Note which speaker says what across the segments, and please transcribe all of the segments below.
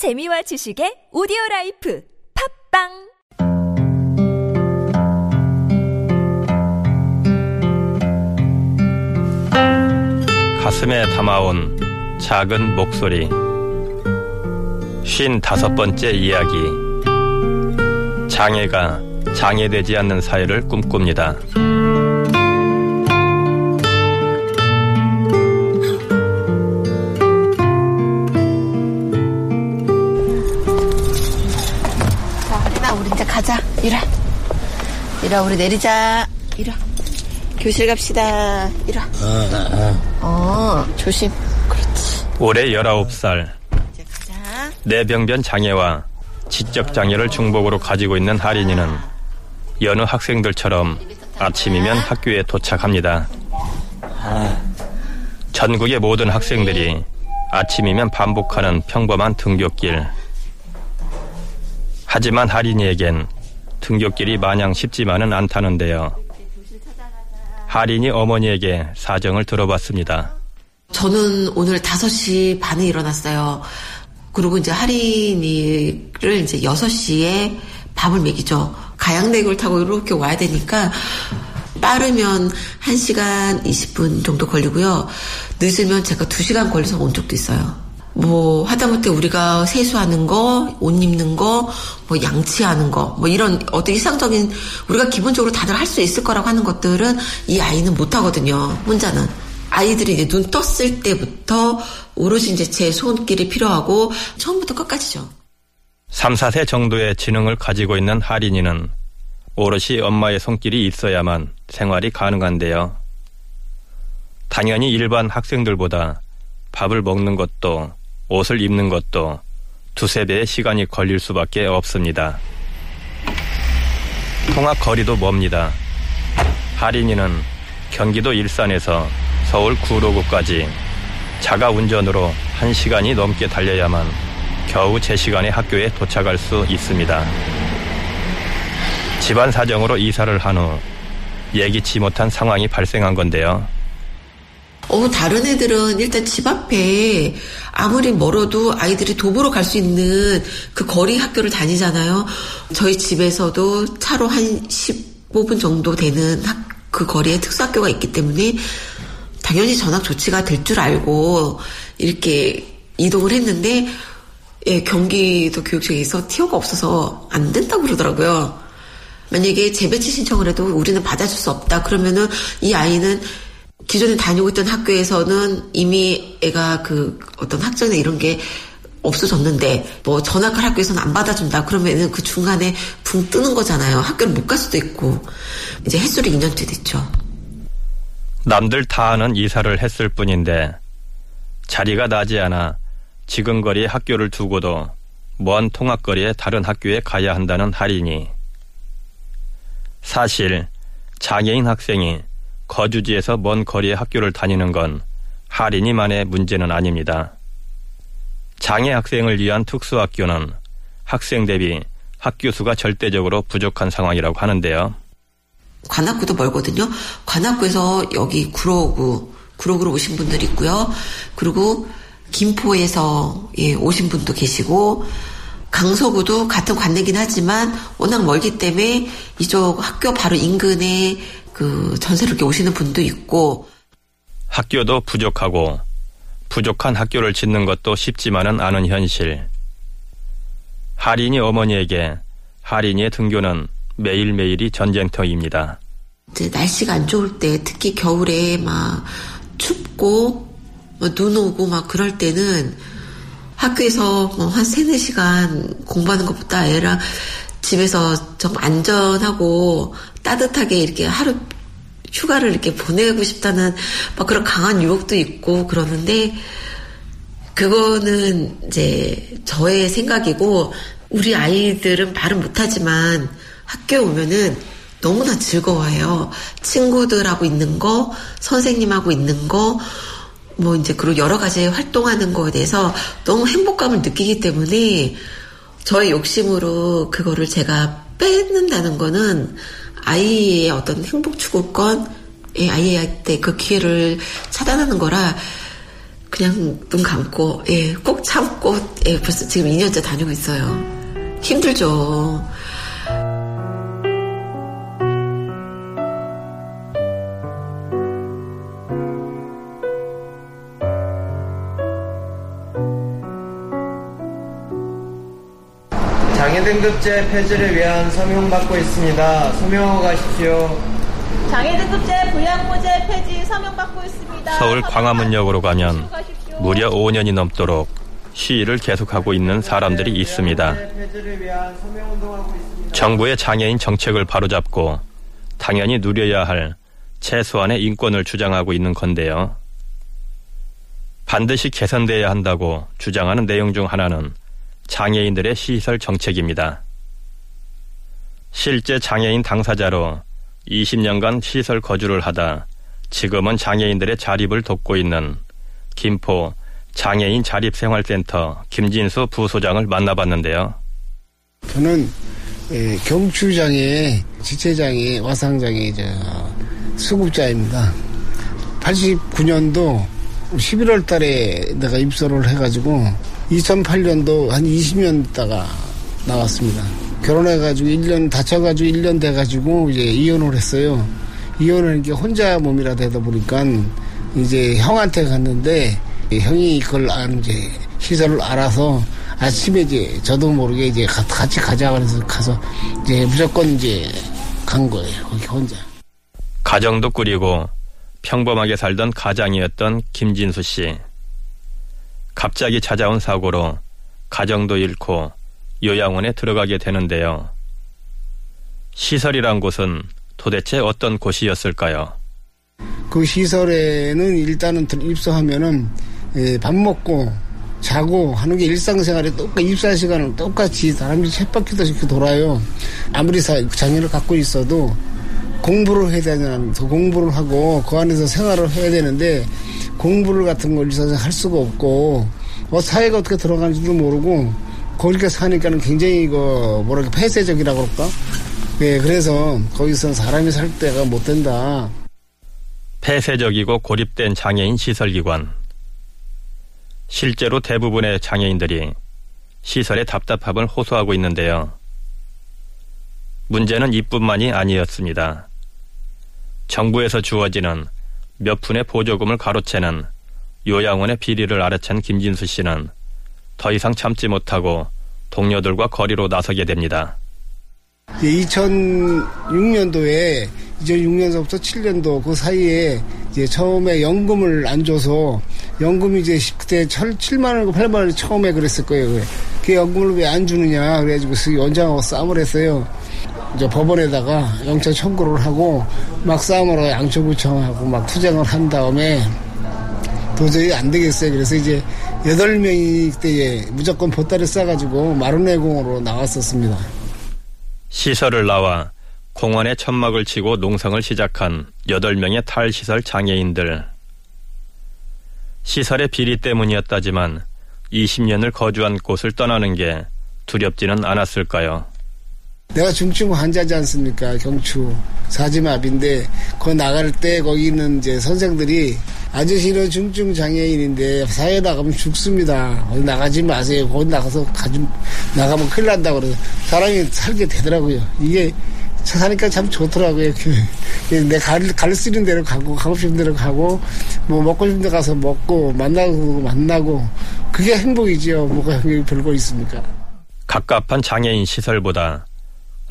Speaker 1: 재미와 지식의 오디오 life 팟빵!
Speaker 2: 가슴에 담아온 작은 목소리. 쉰 다섯 번째 이야기. 장애가 장애되지 않는 사회를 꿈꿉니다.
Speaker 3: 이라. 이라, 우리 내리자. 이라. 교실 갑시다. 이라. 어, 조심. 그렇지.
Speaker 2: 올해 19살
Speaker 3: 이제 가자.
Speaker 2: 뇌병변 장애와 지적 장애를 중복으로 가지고 있는 하린이는 여느 학생들처럼 아침이면 학교에 도착합니다. 전국의 모든 학생들이 아침이면 반복하는 평범한 등굣길. 하지만 하린이에겐 등굣길이 마냥 쉽지만은 않다는데요. 하린이 어머니에게 사정을 들어봤습니다.
Speaker 3: 저는 오늘 5시 반에 일어났어요. 그리고 이제 할인이를 이제 6시에 밥을 먹이죠. 가양대교를 타고 이렇게 와야 되니까 빠르면 1시간 20분 정도 걸리고요. 늦으면 제가 2시간 걸려서 온 적도 있어요. 뭐 하다못해 우리가 세수하는 거, 옷 입는 거, 뭐 양치하는 거, 뭐 이런 어떤 일상적인 우리가 기본적으로 다들 할 수 있을 거라고 하는 것들은 이 아이는 못 하거든요. 혼자는. 아이들이 이제 눈 떴을 때부터 오롯이 이제 제 손길이 필요하고 처음부터 끝까지죠.
Speaker 2: 3, 4세 정도의 지능을 가지고 있는 하린이는 오롯이 엄마의 손길이 있어야만 생활이 가능한데요. 당연히 일반 학생들보다 밥을 먹는 것도 옷을 입는 것도 두세 배의 시간이 걸릴 수밖에 없습니다. 통학 거리도 멉니다. 하린이는 경기도 일산에서 서울 구로구까지 자가 운전으로 1시간이 넘게 달려야만 겨우 제 시간에 학교에 도착할 수 있습니다. 집안 사정으로 이사를 한 후 예기치 못한 상황이 발생한 건데요.
Speaker 3: 어, 다른 애들은 일단 집 앞에 아무리 멀어도 아이들이 도보로 갈 수 있는 그 거리 학교를 다니잖아요. 저희 집에서도 차로 한 15분 정도 되는 학, 그 거리에 특수학교가 있기 때문에 당연히 전학 조치가 될 줄 알고 이렇게 이동을 했는데 예, 경기도 교육청에서 티오가 없어서 안 된다고 그러더라고요. 만약에 재배치 신청을 해도 우리는 받아줄 수 없다. 그러면은 이 아이는 기존에 다니고 있던 학교에서는 이미 애가 그 어떤 학점이나 이런 게 없어졌는데 뭐 전학할 학교에서는 안 받아준다. 그러면은 그 중간에 붕 뜨는 거잖아요. 학교를 못 갈 수도 있고 이제 햇술이 2년째 됐죠.
Speaker 2: 남들 다 아는 이사를 했을 뿐인데 자리가 나지 않아 지금 거리에 학교를 두고도 먼 통학거리에 다른 학교에 가야 한다는 할인이 사실 장애인 학생이 거주지에서 먼 거리의 학교를 다니는 건 할인이만의 문제는 아닙니다. 장애 학생을 위한 특수학교는 학생 대비 학교 수가 절대적으로 부족한 상황이라고 하는데요.
Speaker 3: 관악구도 멀거든요. 관악구에서 여기 구로구, 구로구로 오신 분들이 있고요. 그리고 김포에서 예, 오신 분도 계시고 강서구도 같은 관내긴 하지만 워낙 멀기 때문에 이쪽 학교 바로 인근에 그 전세로 이렇게 오시는 분도 있고
Speaker 2: 학교도 부족하고 부족한 학교를 짓는 것도 쉽지만은 않은 현실. 할인이 어머니에게 할인이의 등교는 매일매일이 전쟁터입니다.
Speaker 3: 이제 날씨가 안 좋을 때 특히 겨울에 막 춥고 뭐눈 오고 막 그럴 때는 학교에서 뭐한 세네 시간 공부하는 것보다 애랑 집에서 좀 안전하고 따뜻하게 이렇게 하루 휴가를 이렇게 보내고 싶다는 막 그런 강한 유혹도 있고 그러는데 그거는 이제 저의 생각이고 우리 아이들은 말은 못하지만 학교에 오면은 너무나 즐거워해요. 친구들하고 있는 거, 선생님하고 있는 거, 뭐 이제 그리고 여러 가지 활동하는 거에 대해서 너무 행복감을 느끼기 때문에 저의 욕심으로 그거를 제가 뺏는다는 거는 아이의 어떤 행복 추구권, 아이한테 그 기회를 차단하는 거라 그냥 눈 감고 예, 꼭 참고 예, 벌써 지금 2년째 다니고 있어요. 힘들죠.
Speaker 4: 장애 등급제 폐지를 위한 서명받고 있습니다. 서명하고 가십시오.
Speaker 5: 장애 등급제 부양모제 폐지 서명받고 있습니다.
Speaker 2: 서울 광화문역으로 가면. 무려 5년이 넘도록 시위를 계속하고 있는 사람들이
Speaker 4: 있습니다.
Speaker 2: 정부의 장애인 정책을 바로잡고 당연히 누려야 할 최소한의 인권을 주장하고 있는 건데요. 반드시 개선돼야 한다고 주장하는 내용 중 하나는 장애인들의 시설 정책입니다. 실제 장애인 당사자로 20년간 시설 거주를 하다 지금은 장애인들의 자립을 돕고 있는 김포 장애인 자립생활센터 김진수 부소장을 만나봤는데요.
Speaker 6: 저는 예, 경추장애, 지체장애, 와상장애 저 수급자입니다. 89년도 11월 달에 내가 입소를 해가지고 2008년도 한 20년 있다가 나왔습니다. 결혼해가지고 1년 다쳐가지고 1년 돼가지고 이제 이혼을 했어요. 이혼을 이게 혼자 몸이라 되다 보니까 이제 형한테 갔는데 형이 그걸 안 이제 시설을 알아서 아침에 이제 저도 모르게 이제 가- 같이 가자 그래서 가서 이제 무조건 이제 간 거예요. 거기 혼자.
Speaker 2: 가정도 꾸리고 평범하게 살던 가장이었던 김진수 씨. 갑자기 찾아온 사고로 가정도 잃고 요양원에 들어가게 되는데요. 시설이란 곳은 도대체 어떤 곳이었을까요?
Speaker 6: 그 시설에는 일단은 들- 입소하면은 예, 밥 먹고 자고 하는 게 일상생활에 똑같 입사 시간은 똑같이 사람들이 쳇바퀴 씩 돌아요. 아무리 사- 장애를 갖고 있어도 공부를 해야 되는 그 공부를 하고 그 안에서 생활을 해야 되는데 공부를 같은 걸 있어서 할 수가 없고 어, 사회가 어떻게 들어가는지도 모르고 거기서 사니까는 굉장히 그 뭐랄까 폐쇄적이라고 그럴까? 예, 그래서 거기서 사람이 살 때가 못 된다.
Speaker 2: 폐쇄적이고 고립된 장애인 시설기관. 실제로 대부분의 장애인들이 시설의 답답함을 호소하고 있는데요. 문제는 이뿐만이 아니었습니다. 정부에서 주어지는 몇 푼의 보조금을 가로채는 요양원의 비리를 알아챈 김진수 씨는 더 이상 참지 못하고 동료들과 거리로 나서게 됩니다.
Speaker 6: 2006년도에 2006년서부터 7년도 그 사이에 이제 처음에 연금을 안 줘서 연금이 이제 그때 7만 원, 8만 원 처음에 그랬을 거예요. 그 연금을 왜 안 주느냐 그래가지고 그 원장하고 싸움을 했어요. 이제 법원에다가 영장 청구를 하고 막 싸움으로 양초구청하고 막 투쟁을 한 다음에 도저히 안 되겠어요. 그래서 이제 여덟 명이 그때 무조건 보따리 싸가지고 마루내공으로 나왔었습니다.
Speaker 2: 시설을 나와 공원에 천막을 치고 농성을 시작한 8명의 탈시설 장애인들. 시설의 비리 때문이었다지만 20년을 거주한 곳을 떠나는 게 두렵지는 않았을까요?
Speaker 6: 내가 중증 환자지 않습니까? 경추 사지마비인데 거 나갈 때 거기 있는 이제 선생들이 아저씨는 중증 장애인인데 사회 나가면 죽습니다. 거기 나가지 마세요. 거기 나가서 가좀 나가면 큰일 난다고 그래서 사람이 살게 되더라고요. 이게 사니까 참 좋더라고요. 그, 내갈 갈 수 있는 대로 가고 가고 싶은 대로 가고 뭐 먹고 싶은 데 가서 먹고 만나고 만나고 그게 행복이지요. 뭐가 별거 있습니까?
Speaker 2: 갑갑한 장애인 시설보다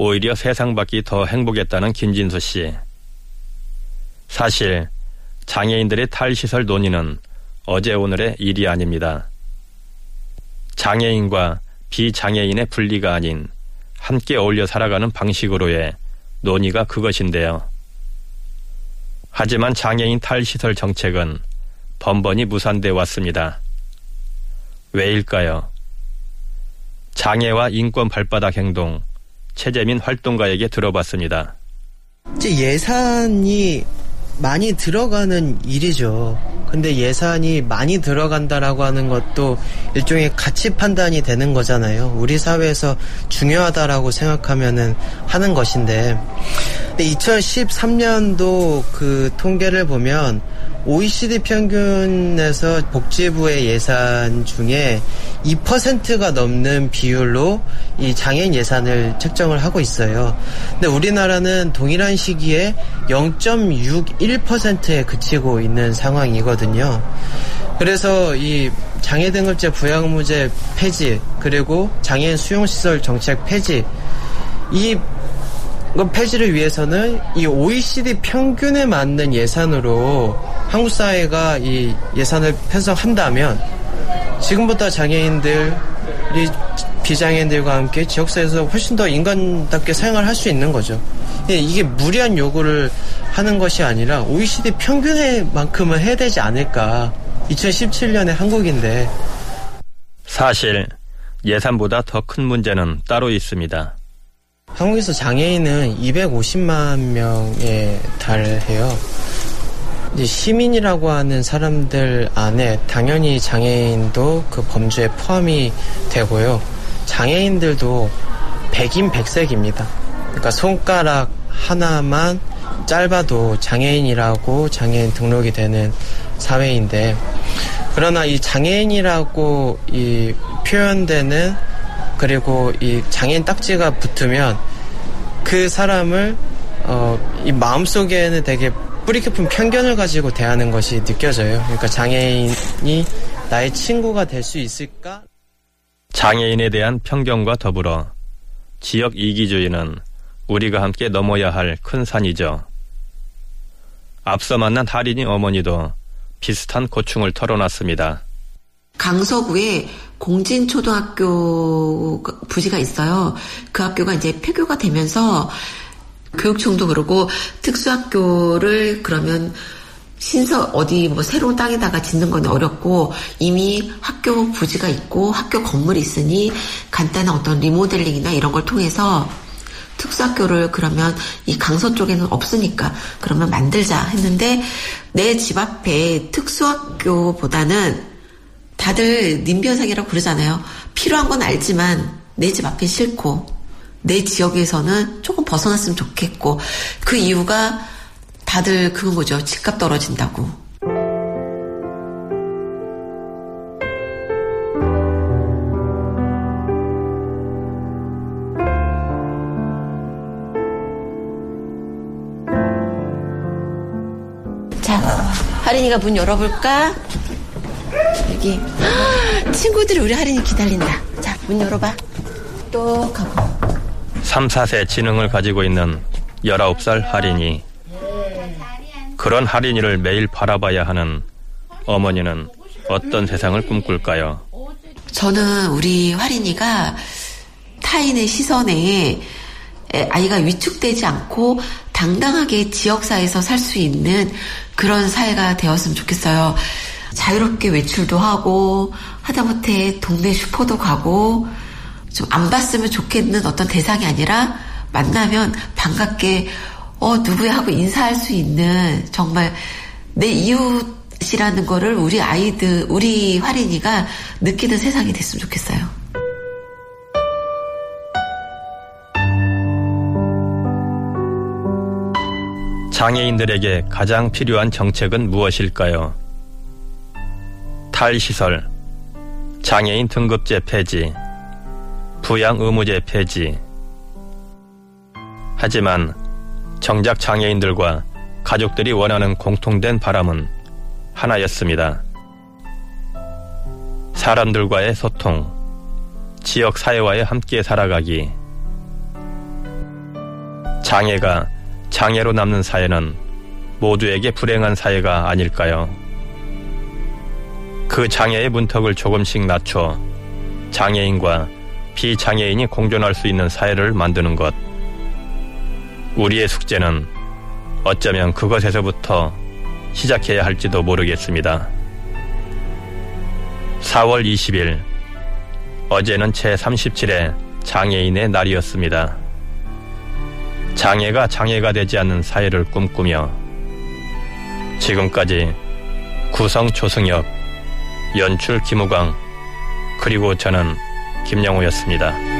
Speaker 2: 오히려 세상 밖이 더 행복했다는 김진수 씨. 사실 장애인들의 탈시설 논의는 어제 오늘의 일이 아닙니다. 장애인과 비장애인의 분리가 아닌 함께 어울려 살아가는 방식으로의 논의가 그것인데요. 하지만 장애인 탈시설 정책은 번번이 무산돼 왔습니다. 왜일까요? 장애와 인권 발바닥 행동 최재민 활동가에게 들어봤습니다.
Speaker 7: 예산이 많이 들어가는 일이죠. 근데 예산이 많이 들어간다라고 하는 것도 일종의 가치 판단이 되는 거잖아요. 우리 사회에서 중요하다라고 생각하면은 하는 것인데. 근데 2013년도 그 통계를 보면 OECD 평균에서 복지부의 예산 중에 2%가 넘는 비율로 이 장애인 예산을 책정을 하고 있어요. 근데 우리나라는 동일한 시기에 0.61%에 그치고 있는 상황이거든요. 그래서 이 장애 등급제 부양무제 폐지 그리고 장애인 수용시설 정책 폐지 이 폐지를 위해서는 이 OECD 평균에 맞는 예산으로 한국 사회가 이 예산을 편성한다면 지금부터 장애인들이 비장애인들과 함께 지역사회에서 훨씬 더 인간답게 생활 할 수 있는 거죠. 예, 이게 무리한 요구를 하는 것이 아니라 OECD 평균에만큼은 해야 되지 않을까. 2017년에 한국인데.
Speaker 2: 사실 예산보다 더 큰 문제는 따로 있습니다.
Speaker 7: 한국에서 장애인은 250만 명에 달해요. 시민이라고 하는 사람들 안에 당연히 장애인도 그 범주에 포함이 되고요. 장애인들도 백인 백색입니다. 그러니까 손가락 하나만 짧아도 장애인이라고 장애인 등록이 되는 사회인데 그러나 이 장애인이라고 이 표현되는 그리고 이 장애인 딱지가 붙으면 그 사람을 어, 이 마음속에는 되게 뿌리 깊은 편견을 가지고 대하는 것이 느껴져요. 그러니까 장애인이 나의 친구가 될 수 있을까?
Speaker 2: 장애인에 대한 편견과 더불어 지역 이기주의는 우리가 함께 넘어야 할 큰 산이죠. 앞서 만난 할인이 어머니도 비슷한 고충을 털어놨습니다.
Speaker 3: 강서구에 공진초등학교 부지가 있어요. 그 학교가 이제 폐교가 되면서 교육청도 그러고 특수학교를 그러면 신서 어디 뭐 새로운 땅에다가 짓는 건 어렵고 이미 학교 부지가 있고 학교 건물이 있으니 간단한 어떤 리모델링이나 이런 걸 통해서 특수학교를 그러면 이 강서 쪽에는 없으니까 그러면 만들자 했는데 내 집 앞에 특수학교보다는 다들 님변상이라고 그러잖아요. 필요한 건 알지만 내 집 앞에 싫고 내 지역에서는 조금 벗어났으면 좋겠고 그 이유가 다들 그건 거죠. 집값 떨어진다고. 자, 하린이가 문 열어볼까? 여기 친구들이 우리 하린이 기다린다. 자, 문 열어봐. 또 가고.
Speaker 2: 3, 4세 지능을 가지고 있는 19살 할인이 그런 할인이를 매일 바라봐야 하는 어머니는 어떤 세상을 꿈꿀까요?
Speaker 3: 저는 우리 화린이가 타인의 시선에 아이가 위축되지 않고 당당하게 지역사회에서 살 수 있는 그런 사회가 되었으면 좋겠어요. 자유롭게 외출도 하고 하다못해 동네 슈퍼도 가고 좀 안 봤으면 좋겠는 어떤 대상이 아니라 만나면 반갑게 어 누구야 하고 인사할 수 있는 정말 내 이웃이라는 거를 우리 아이들 우리 화린이가 느끼는 세상이 됐으면 좋겠어요.
Speaker 2: 장애인들에게 가장 필요한 정책은 무엇일까요? 탈시설, 장애인 등급제 폐지, 부양 의무제 폐지. 하지만 정작 장애인들과 가족들이 원하는 공통된 바람은 하나였습니다. 사람들과의 소통, 지역 사회와의 함께 살아가기. 장애가 장애로 남는 사회는 모두에게 불행한 사회가 아닐까요? 그 장애의 문턱을 조금씩 낮춰 장애인과 비장애인이 공존할 수 있는 사회를 만드는 것. 우리의 숙제는 어쩌면 그것에서부터 시작해야 할지도 모르겠습니다. 4월 20일, 어제는 제37회 장애인의 날이었습니다. 장애가 장애가 되지 않는 사회를 꿈꾸며 지금까지 구성 조승엽, 연출 김우광, 그리고 저는 김영우였습니다.